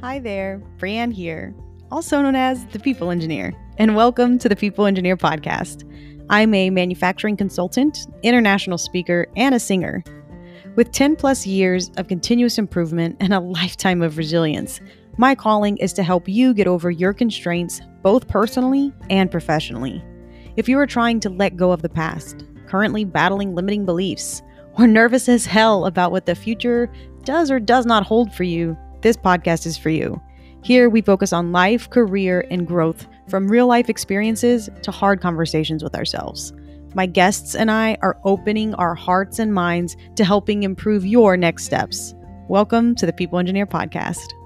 Hi there, Brianne here, also known as the People Engineer, and welcome to the People Engineer Podcast. I'm a manufacturing consultant, international speaker, and a singer. With 10 plus years of continuous improvement and a lifetime of resilience, my calling is to help you get over your constraints both personally and professionally. If you are trying to let go of the past, currently battling limiting beliefs, or nervous as hell about what the future does or does not hold for you, this podcast is for you. Here, we focus on life, career, and growth from real life experiences to hard conversations with ourselves. My guests and I are opening our hearts and minds to helping improve your next steps. Welcome to the People Engineer Podcast.